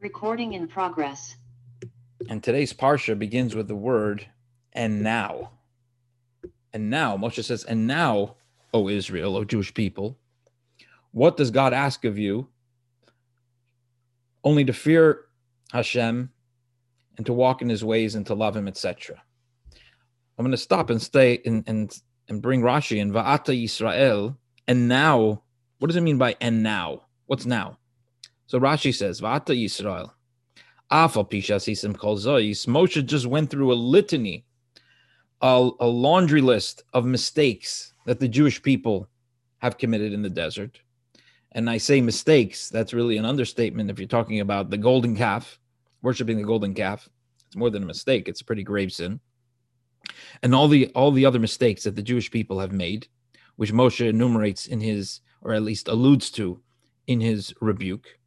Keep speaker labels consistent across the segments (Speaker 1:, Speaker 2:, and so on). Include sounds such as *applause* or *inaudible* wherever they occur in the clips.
Speaker 1: Recording in progress.
Speaker 2: And today's parsha begins with the word and now. And now, Moshe says, and now, O Israel, O Jewish people, what does God ask of you? Only to fear Hashem and to walk in his ways and to love him, etc. I'm going to stop and stay and, and, and bring Rashi in Va'ata Yisrael. And now, what does it mean by and now? What's now? So Rashi says, Va'ata Yisrael. Moshe just went through a litany, a, a laundry list of mistakes that the Jewish people have committed in the desert. And I say mistakes, that's really an understatement if you're talking about the golden calf, worshiping the golden calf. It's more than a mistake, it's a pretty grave sin. And all the all the other mistakes that the Jewish people have made, which Moshe enumerates in his, or at least alludes to in his rebuke.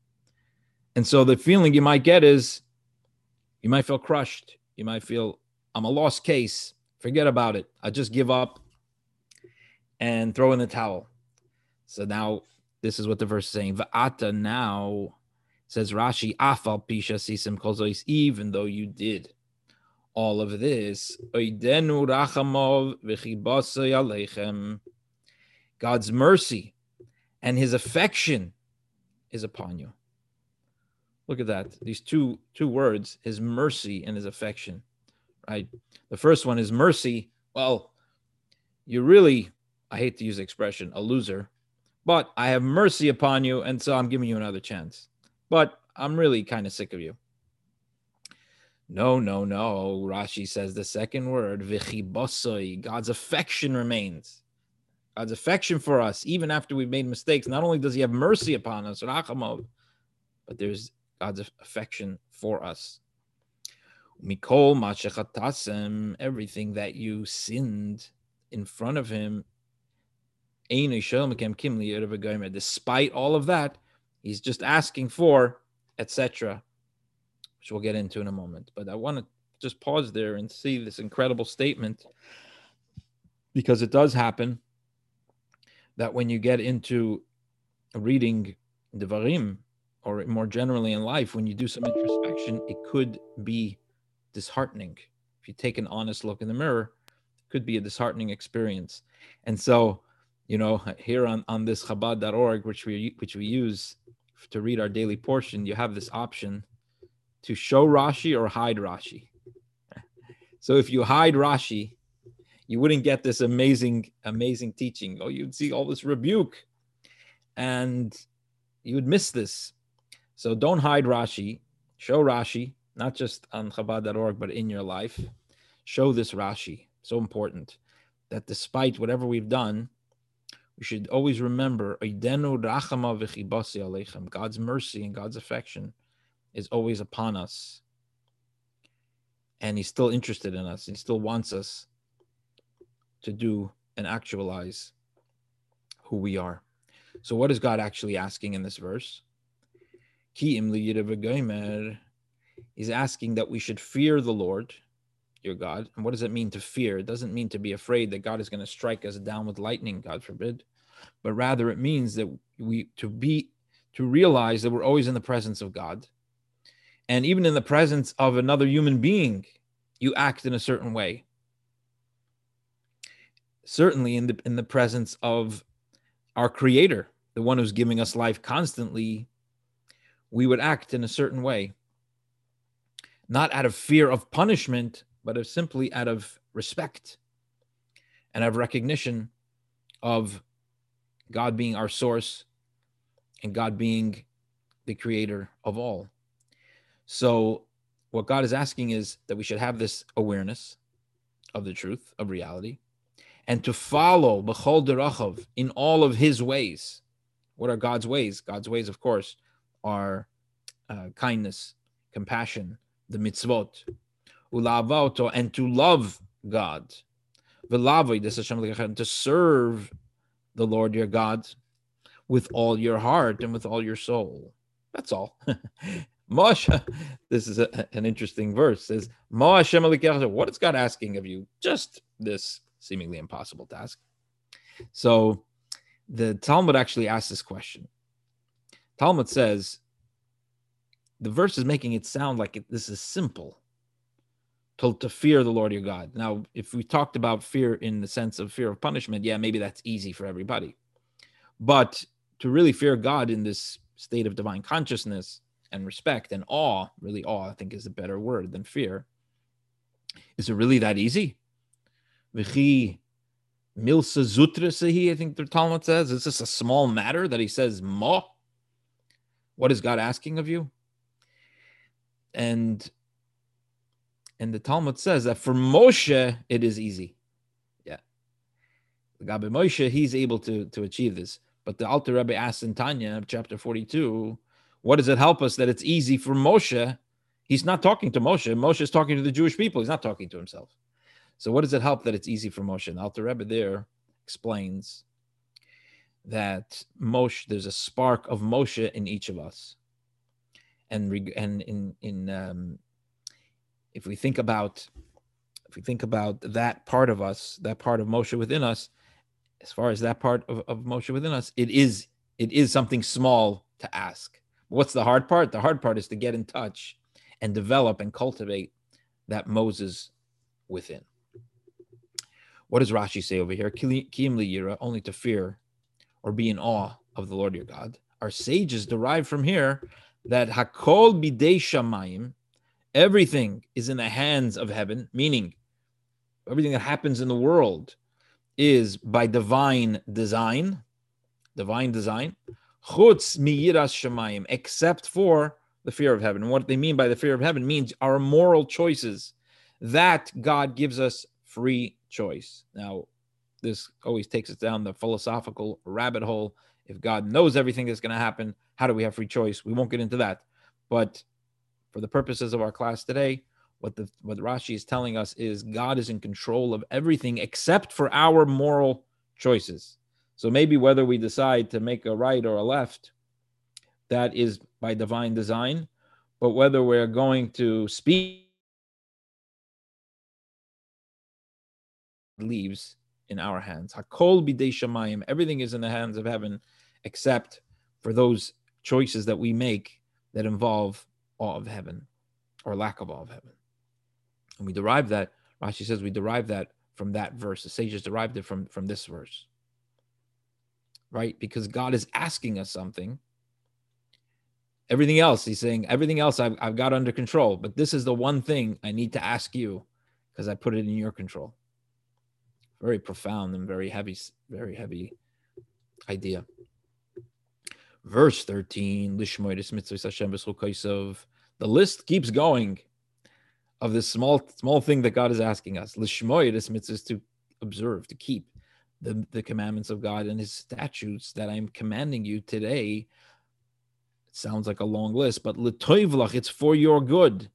Speaker 2: And so the feeling you might get is you might feel crushed. You might feel, I'm a lost case. Forget about it. I just give up and throw in the towel. So now this is what the verse is saying. Va'ata now says Rashi, afal pisha sisim kolzois, even though you did all of this, God's mercy and his affection is upon you. Look at that. These two two words, his mercy and his affection. Right? The first one is mercy. Well, you're really, I hate to use the expression, a loser, but I have mercy upon you, and so I'm giving you another chance. But I'm really kind of sick of you. No, no, no. Rashi says the second word, God's affection remains. God's affection for us, even after we've made mistakes. Not only does He have mercy upon us, rachamov, but there's God's affection for us. Mikol machechatasem, everything that you sinned in front of Him, Despite all of that, he's just asking for, etc., which we'll get into in a moment. But I want to just pause there and see this incredible statement because it does happen that when you get into reading Devarim, or more generally in life, when you do some introspection, it could be disheartening. If you take an honest look in the mirror, it could be a disheartening experience. And so you know, here on, on this Chabad.org, which we which we use to read our daily portion, you have this option to show Rashi or hide Rashi. *laughs* So if you hide Rashi, you wouldn't get this amazing, amazing teaching. Oh, you'd see all this rebuke, and you would miss this. So don't hide Rashi. Show Rashi, not just on Chabad.org, but in your life. Show this Rashi. So important that despite whatever we've done, we should always remember God's mercy and God's affection is always upon us. And He's still interested in us. He still wants us to do and actualize who we are. So, what is God actually asking in this verse? He's asking that we should fear the Lord, your God. And what does it mean to fear? It doesn't mean to be afraid that God is going to strike us down with lightning, God forbid but rather it means that we to be to realize that we're always in the presence of God. And even in the presence of another human being, you act in a certain way. Certainly in the in the presence of our creator, the one who's giving us life constantly, we would act in a certain way. Not out of fear of punishment, but of simply out of respect and of recognition of God being our source and God being the creator of all. So, what God is asking is that we should have this awareness of the truth, of reality, and to follow B'chol Derachav in all of his ways. What are God's ways? God's ways, of course, are uh, kindness, compassion, the mitzvot, ulavato, and to love God, to serve the Lord your God with all your heart and with all your soul. That's all. *laughs* Moshe, this is a, an interesting verse. Says, Moshe what is God asking of you? Just this seemingly impossible task. So the Talmud actually asks this question. Talmud says the verse is making it sound like it, this is simple to, to fear the Lord your God. Now, if we talked about fear in the sense of fear of punishment, yeah, maybe that's easy for everybody. But to really fear God in this state of divine consciousness and respect and awe, really awe, I think is a better word than fear. Is it really that easy? Milsa Zutra I think the Talmud says. Is this a small matter that he says, Mo? What is God asking of you? And and the Talmud says that for Moshe it is easy. Yeah. The Gabi Moshe, he's able to, to achieve this. But the Alter Rebbe asks in Tanya, chapter 42, what does it help us that it's easy for Moshe? He's not talking to Moshe. Moshe is talking to the Jewish people. He's not talking to himself. So what does it help that it's easy for Moshe? And Alter Rebbe there explains that Moshe, there's a spark of Moshe in each of us and and in in um, if we think about if we think about that part of us, that part of Moshe within us, as far as that part of, of Moshe within us, it is it is something small to ask. What's the hard part? The hard part is to get in touch and develop and cultivate that Moses within. What does Rashi say over here? Kim yira, only to fear or be in awe of the Lord your God. Our sages derive from here that Hakol bidei shamayim, everything is in the hands of heaven, meaning everything that happens in the world is by divine design, divine design, chutz miyiras shamayim, except for the fear of heaven. And what they mean by the fear of heaven means our moral choices that God gives us free choice. Now, this always takes us down the philosophical rabbit hole. If God knows everything that's going to happen, how do we have free choice? We won't get into that. But for the purposes of our class today, what the what Rashi is telling us is God is in control of everything except for our moral choices. So maybe whether we decide to make a right or a left, that is by divine design. But whether we're going to speak leaves in our hands. Hakol bidei shamayim. Everything is in the hands of heaven, except for those choices that we make that involve awe of heaven or lack of awe of heaven. And we derive that, Rashi says we derive that from that verse. The sages derived it from, from this verse. Right? Because God is asking us something. Everything else, he's saying, everything else I've, I've got under control. But this is the one thing I need to ask you because I put it in your control. Very profound and very heavy, very heavy idea. Verse 13, the list keeps going of this small small thing that God is asking us. To observe, to keep the, the commandments of God and his statutes that I'm commanding you today. It sounds like a long list, but it's for your good.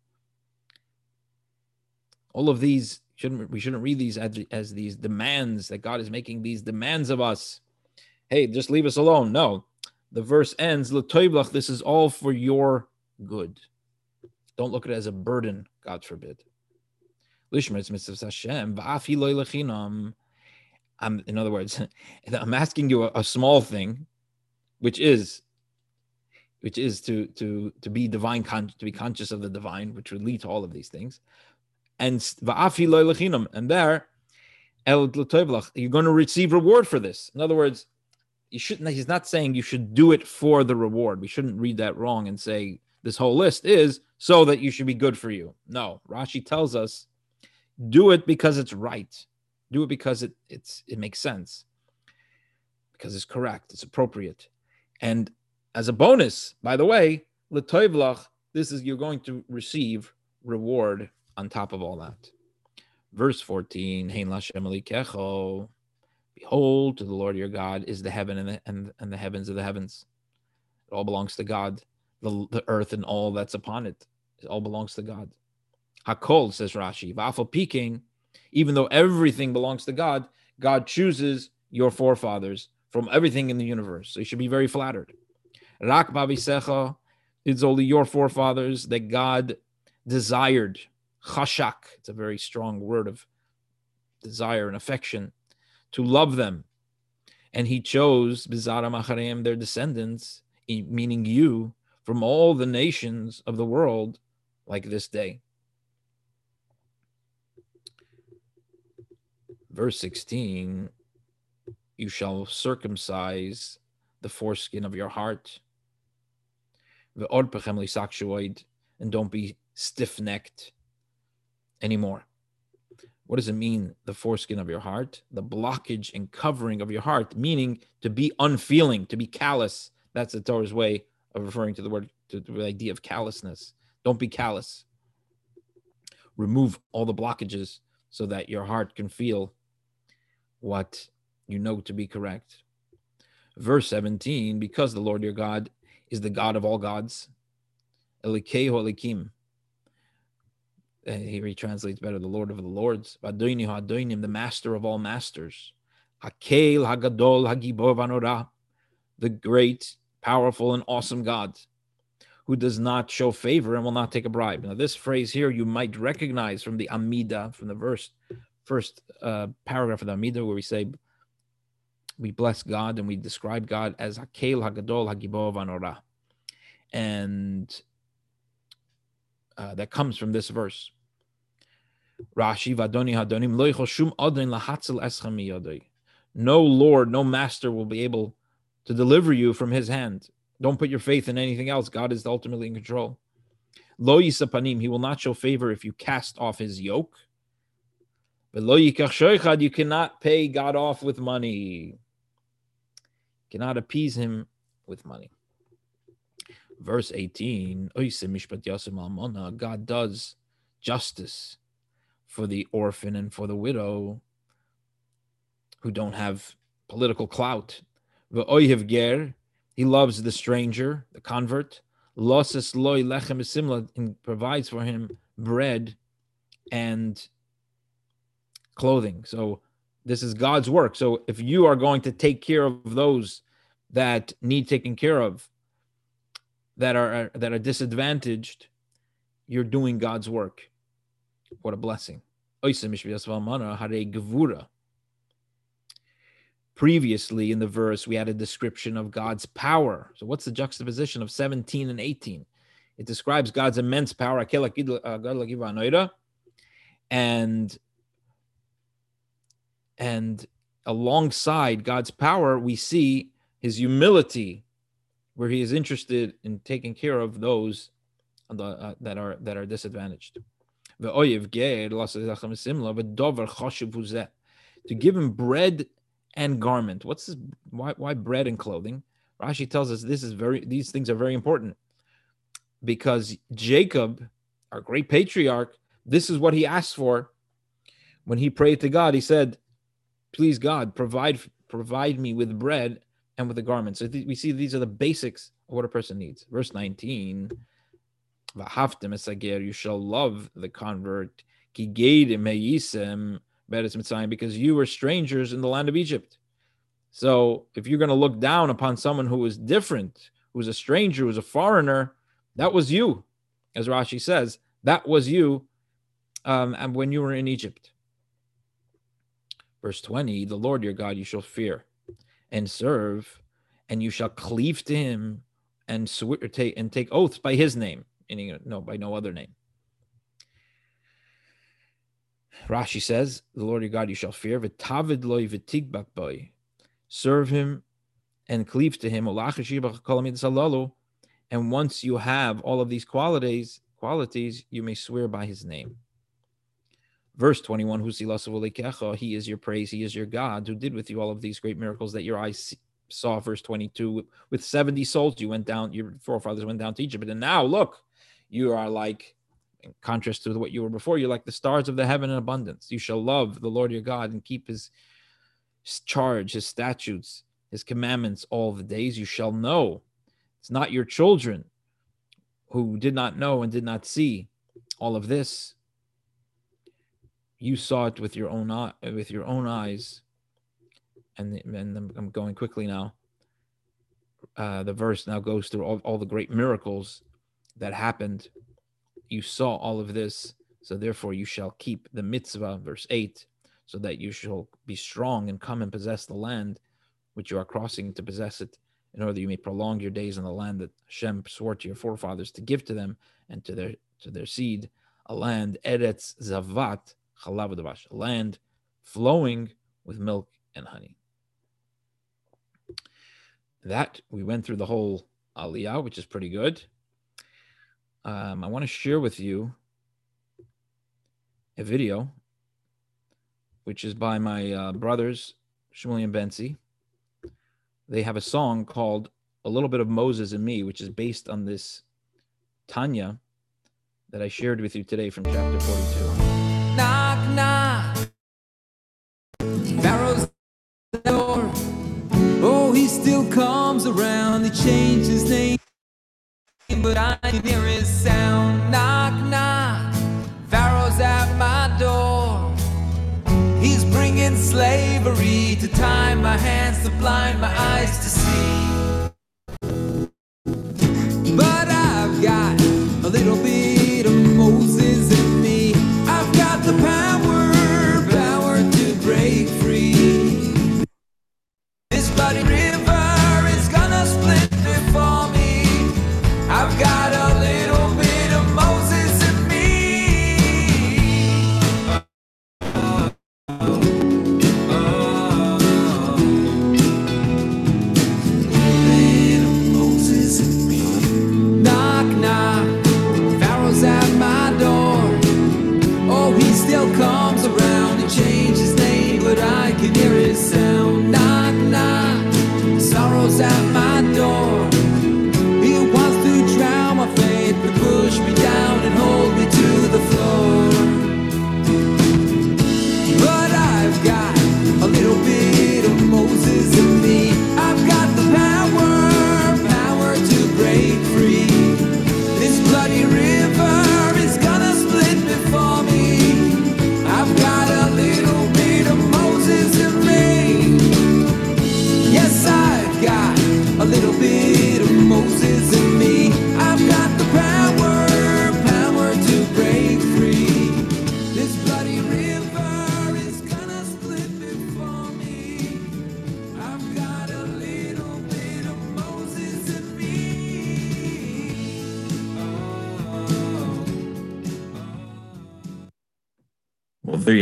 Speaker 2: All of these shouldn't we shouldn't read these as, as these demands that God is making these demands of us. Hey, just leave us alone. No, the verse ends, this is all for your good. Don't look at it as a burden, God forbid. I'm, in other words, *laughs* I'm asking you a, a small thing, which is which is to to to be divine con- to be conscious of the divine, which would lead to all of these things. And and there, you're going to receive reward for this. In other words, you shouldn't he's not saying you should do it for the reward. We shouldn't read that wrong and say this whole list is so that you should be good for you. No rashi tells us do it because it's right. Do it because it it's it makes sense. Because it's correct it's appropriate. And as a bonus by the way letoivlach this is you're going to receive reward on top of all that verse 14 hein lashem Behold, to the Lord your God is the heaven and the, and, and the heavens of the heavens. It all belongs to God. The, the earth and all that's upon it, it all belongs to God. Hakol, says Rashi, Vafal Peking, even though everything belongs to God, God chooses your forefathers from everything in the universe. So you should be very flattered. Rak Babisecha, it's only your forefathers that God desired. Chashak, it's a very strong word of desire and affection to love them. And he chose Bizara Machareim, their descendants, meaning you, from all the nations of the world like this day. Verse 16 You shall circumcise the foreskin of your heart. And don't be stiff necked anymore. What does it mean, the foreskin of your heart? The blockage and covering of your heart, meaning to be unfeeling, to be callous. That's the Torah's way of referring to the word, to the idea of callousness. Don't be callous. Remove all the blockages so that your heart can feel what you know to be correct. Verse 17, because the Lord your God is the God of all gods, Elikehu Elikim, uh, he retranslates better the Lord of the Lords, the Master of all masters, Hakel Hagadol Hagibor Vanora, the great, powerful, and awesome God, who does not show favor and will not take a bribe. Now, this phrase here you might recognize from the Amida, from the verse, first uh, paragraph of the Amida, where we say, we bless God and we describe God as Hakel Hagadol Hagibor Vanora. And uh, that comes from this verse. Rashi vadoni hadonim adon lahatzel No Lord, no master will be able to deliver you from his hand. Don't put your faith in anything else. God is ultimately in control. Lo yisapanim, he will not show favor if you cast off his yoke. But lo yikach you cannot pay God off with money. You cannot appease him with money. Verse 18, God does justice for the orphan and for the widow who don't have political clout. Ger, he loves the stranger, the convert. Losses loy lechem simla and provides for him bread and clothing. So this is God's work. So if you are going to take care of those that need taken care of, that are that are disadvantaged, you're doing God's work. What a blessing. Previously in the verse, we had a description of God's power. So, what's the juxtaposition of 17 and 18? It describes God's immense power, and and alongside God's power, we see his humility, where he is interested in taking care of those uh, that are that are disadvantaged. To give him bread and garment. What's this? Why, why bread and clothing? Rashi tells us this is very these things are very important because Jacob, our great patriarch, this is what he asked for when he prayed to God. He said, "Please God, provide provide me with bread and with a garment." So th- we see these are the basics of what a person needs. Verse 19 you shall love the convert, because you were strangers in the land of Egypt. So if you're going to look down upon someone who is different, who's a stranger, who's a foreigner, that was you, as Rashi says, that was you um, and when you were in Egypt. Verse 20, the Lord your God you shall fear and serve, and you shall cleave to him and swear take and take oaths by his name no by no other name. Rashi says, "The Lord your God you shall fear. V'tavid loy v'tigbak boy, serve him and cleave to him. And once you have all of these qualities, qualities, you may swear by his name." Verse 21, Who He is your praise, He is your God, who did with you all of these great miracles that your eyes saw. Verse 22, with 70 souls, you went down, your forefathers went down to Egypt. And now look, you are like, in contrast to what you were before, you're like the stars of the heaven in abundance. You shall love the Lord your God and keep his charge, his statutes, his commandments all the days. You shall know. It's not your children who did not know and did not see all of this. You saw it with your own eye, with your own eyes. And, and I'm going quickly now. Uh, the verse now goes through all, all the great miracles that happened. You saw all of this, so therefore you shall keep the mitzvah, verse 8, so that you shall be strong and come and possess the land which you are crossing to possess it.
Speaker 3: in order that you may prolong your days in the land that Hashem swore to your forefathers to give to them and to their to their seed, a land Eretz Zavat Chalav a land flowing with milk and honey. That we went through the whole Aliyah, which is pretty good. Um, I want to share with you a video, which is by my uh, brothers, Shmuley and Bentzi. They have a song called A Little Bit of Moses in Me, which is based on this Tanya that I shared with you today from chapter 42. Knock, knock. Pharaoh's door. Oh, he still comes around. He changed his name, but I can hear his sound. Knock, knock. Pharaoh's at my door. He's bringing slavery to tie my hands, to blind my eyes to see.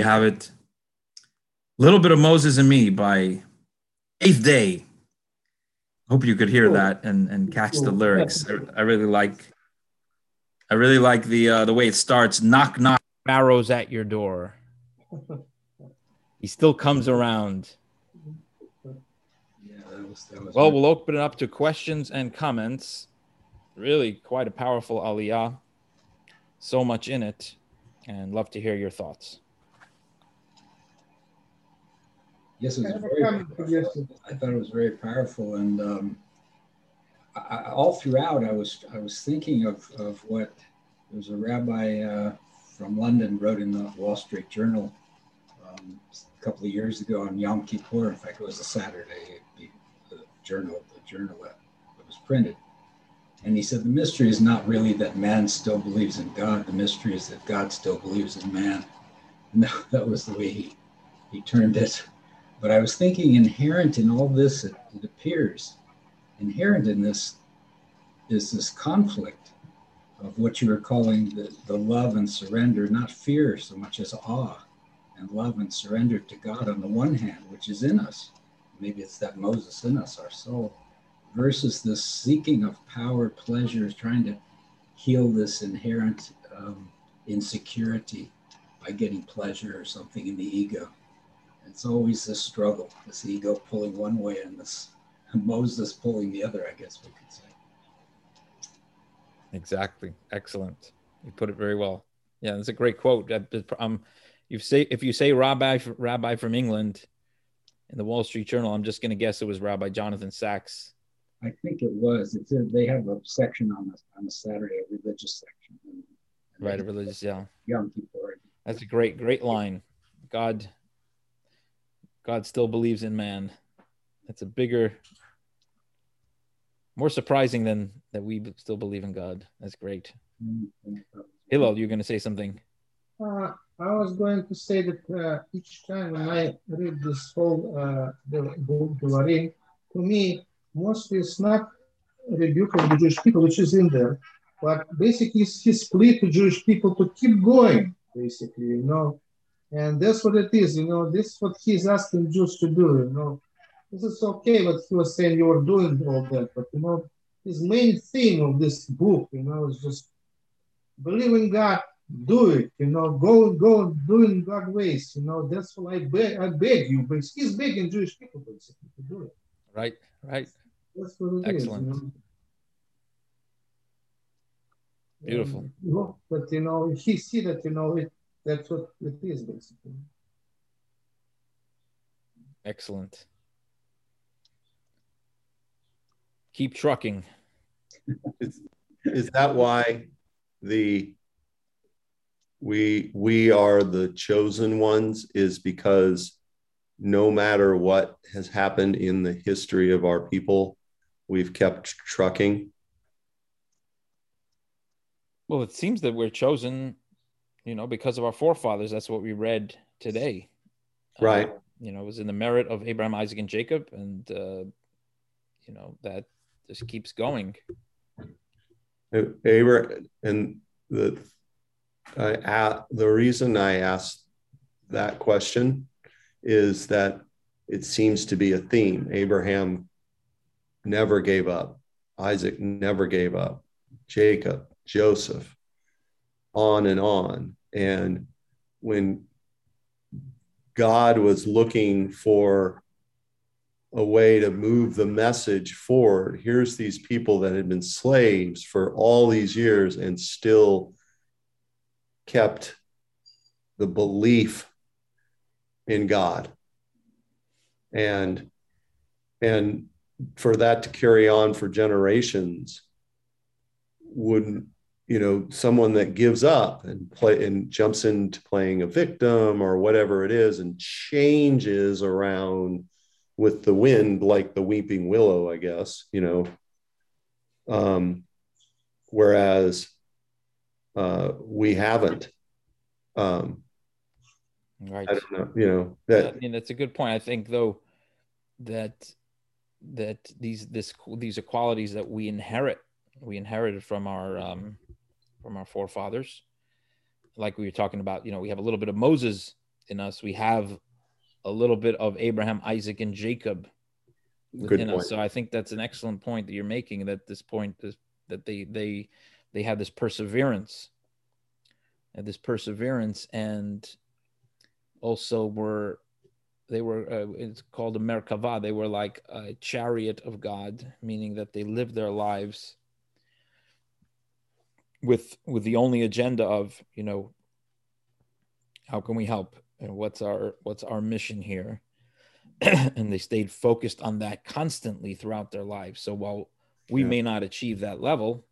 Speaker 3: You have it. Little bit of Moses in me by Eighth Day. Hope you could hear that and, and catch the lyrics. I, I really like. I really like the uh, the way it starts. Knock knock. Pharaoh's at your door. He still comes around.
Speaker 1: Yeah, that was, that was
Speaker 3: Well, we'll open it up to questions and comments. Really, quite a powerful aliyah. So much in it, and love to hear your thoughts.
Speaker 1: Yes, it
Speaker 4: I
Speaker 1: was very. I thought it was very powerful, and um, I, all throughout, I was I was thinking of of what there was a rabbi uh, from London wrote in the Wall Street Journal um, a couple of years ago on Yom Kippur. In fact, it was a Saturday. The, the journal, the journal that was printed, and he said the mystery is not really that man still believes in God. The mystery is that God still believes in man. *laughs* And that, that was the way he he turned it. But I was thinking inherent in all this, it, it appears, inherent in this is this conflict of what you were calling the, the love and surrender, not fear so much as awe and love and surrender to God on the one hand, which is in us. Maybe it's that Moses in us, our soul, versus this seeking of power, pleasure, trying to heal this inherent um, insecurity by getting pleasure or something in the ego. It's always this struggle, this ego pulling one way and this *laughs* Moses pulling the other, I guess we could say.
Speaker 3: Exactly. Excellent. You put it very well. Yeah, that's a great quote. Um, you say if you say rabbi rabbi from England in the Wall Street Journal, I'm just going to guess it was Rabbi Jonathan Sacks.
Speaker 1: I think it was. It's in, they have a section on the on the Saturday, a religious section. And, and
Speaker 3: Right, a religious. Yeah,
Speaker 1: Yom Kippur.
Speaker 3: that's a great, great line. God, God still believes in man. That's a bigger, more surprising than that we still believe in God. That's great. Hillel, you're going to say something.
Speaker 4: Uh, I was going to say that uh, each time when I read this whole uh, Devarim, to me, mostly it's not rebuking the Jewish people, which is in there, but basically it's his plea to Jewish people to keep going, basically, you know. And that's what it is, you know, this is what he's asking Jews to do, you know. This is okay what he was saying you were doing all that, but you know, his main theme of this book, you know, is just believe in God, do it, you know, go go doing God ways, you know. That's what I beg I beg you, but he's begging Jewish people basically to do it.
Speaker 2: Right, right.
Speaker 4: That's what it
Speaker 2: Excellent.
Speaker 4: is, you know.
Speaker 2: Beautiful.
Speaker 4: And, you know, but you know, he see that you know it. That's what it is basically.
Speaker 2: Excellent. Keep trucking.
Speaker 5: Is, is that why the we we are the chosen ones is because no matter what has happened in the history of our people, we've kept trucking.
Speaker 2: Well, it seems that we're chosen, you know, because of our forefathers. That's what we read today. Uh,
Speaker 5: Right.
Speaker 2: you know, it was in the merit of Abraham, Isaac, and Jacob, and uh, you know that just keeps going.
Speaker 5: Abraham and the I a the reason I asked that question is that it seems to be a theme. Abraham never gave up. Isaac never gave up. Jacob, Joseph, on and on. And when God was looking for a way to move the message forward. Here's these people that had been slaves for all these years and still kept the belief in God. And and for that to carry on for generations would you know someone that gives up and play and jumps into playing a victim or whatever it is and changes around with the wind like the weeping willow i guess you know um whereas uh we haven't um
Speaker 2: Right.
Speaker 5: i don't know you know
Speaker 2: I mean, that's a good point. I think though that that these this these are qualities that we inherit. We inherited from our um, from our forefathers. Like we were talking about, you know, we have a little bit of Moses in us. We have a little bit of Abraham, Isaac, and Jacob within us. So I think that's an excellent point that you're making. That this point is that they they they have this perseverance, and this perseverance, and also were they were uh, it's called a merkava. They were like a chariot of God, meaning that they lived their lives with with the only agenda of you know how can we help? And what's our what's our mission here? *clears throat* And they stayed focused on that constantly throughout their lives. So while we
Speaker 5: Yeah.
Speaker 2: may not achieve that level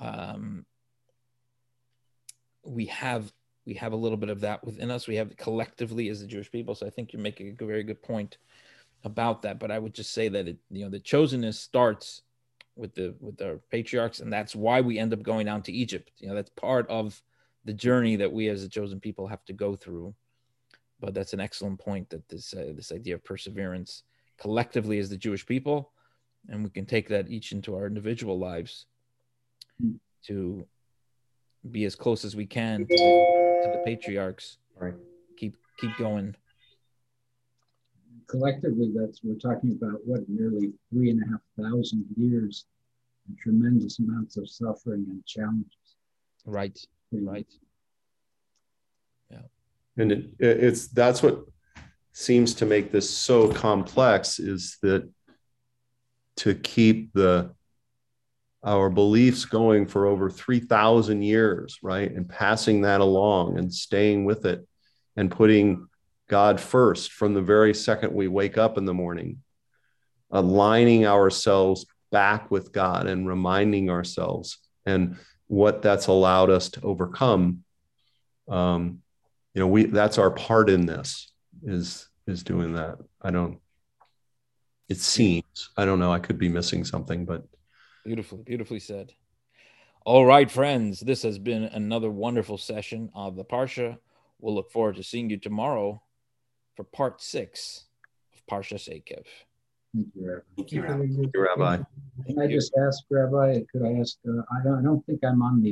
Speaker 2: um we have we have a little bit of that within us. We have collectively as the jewish people. So i think you're making a very good point about that. But i would just say that it you know the chosenness starts with the with our patriarchs and that's why we end up going down to egypt. You know that's part of the journey that we as the chosen people have to go through. But that's an excellent point that this uh, this idea of perseverance collectively as the jewish people and we can take that each into our individual lives to be as close as we can to the, to the patriarchs.
Speaker 5: Right.
Speaker 2: Keep keep going
Speaker 1: collectively, that's, we're talking about what, nearly three and a half thousand years and tremendous amounts of suffering and challenges.
Speaker 2: right right Yeah.
Speaker 5: and it, it- it's that's what seems to make this so complex is that to keep the our beliefs going for over 3000 years right and passing that along and staying with it and putting god first from the very second we wake up in the morning aligning ourselves back with god and reminding ourselves and what that's allowed us to overcome um, you know we that's our part in this is is doing that i don't it seems i don't know i could be missing something but
Speaker 2: Beautifully, beautifully said. All right, friends, this has been another wonderful session of the Parsha. We'll look forward to seeing you tomorrow for part six of Parshas Eikev.
Speaker 1: Thank you, Rabbi.
Speaker 6: Thank you, Rabbi.
Speaker 4: Very good.
Speaker 5: Rabbi.
Speaker 1: Can I just ask, Rabbi, could I ask, uh, I don't, I don't think I'm on the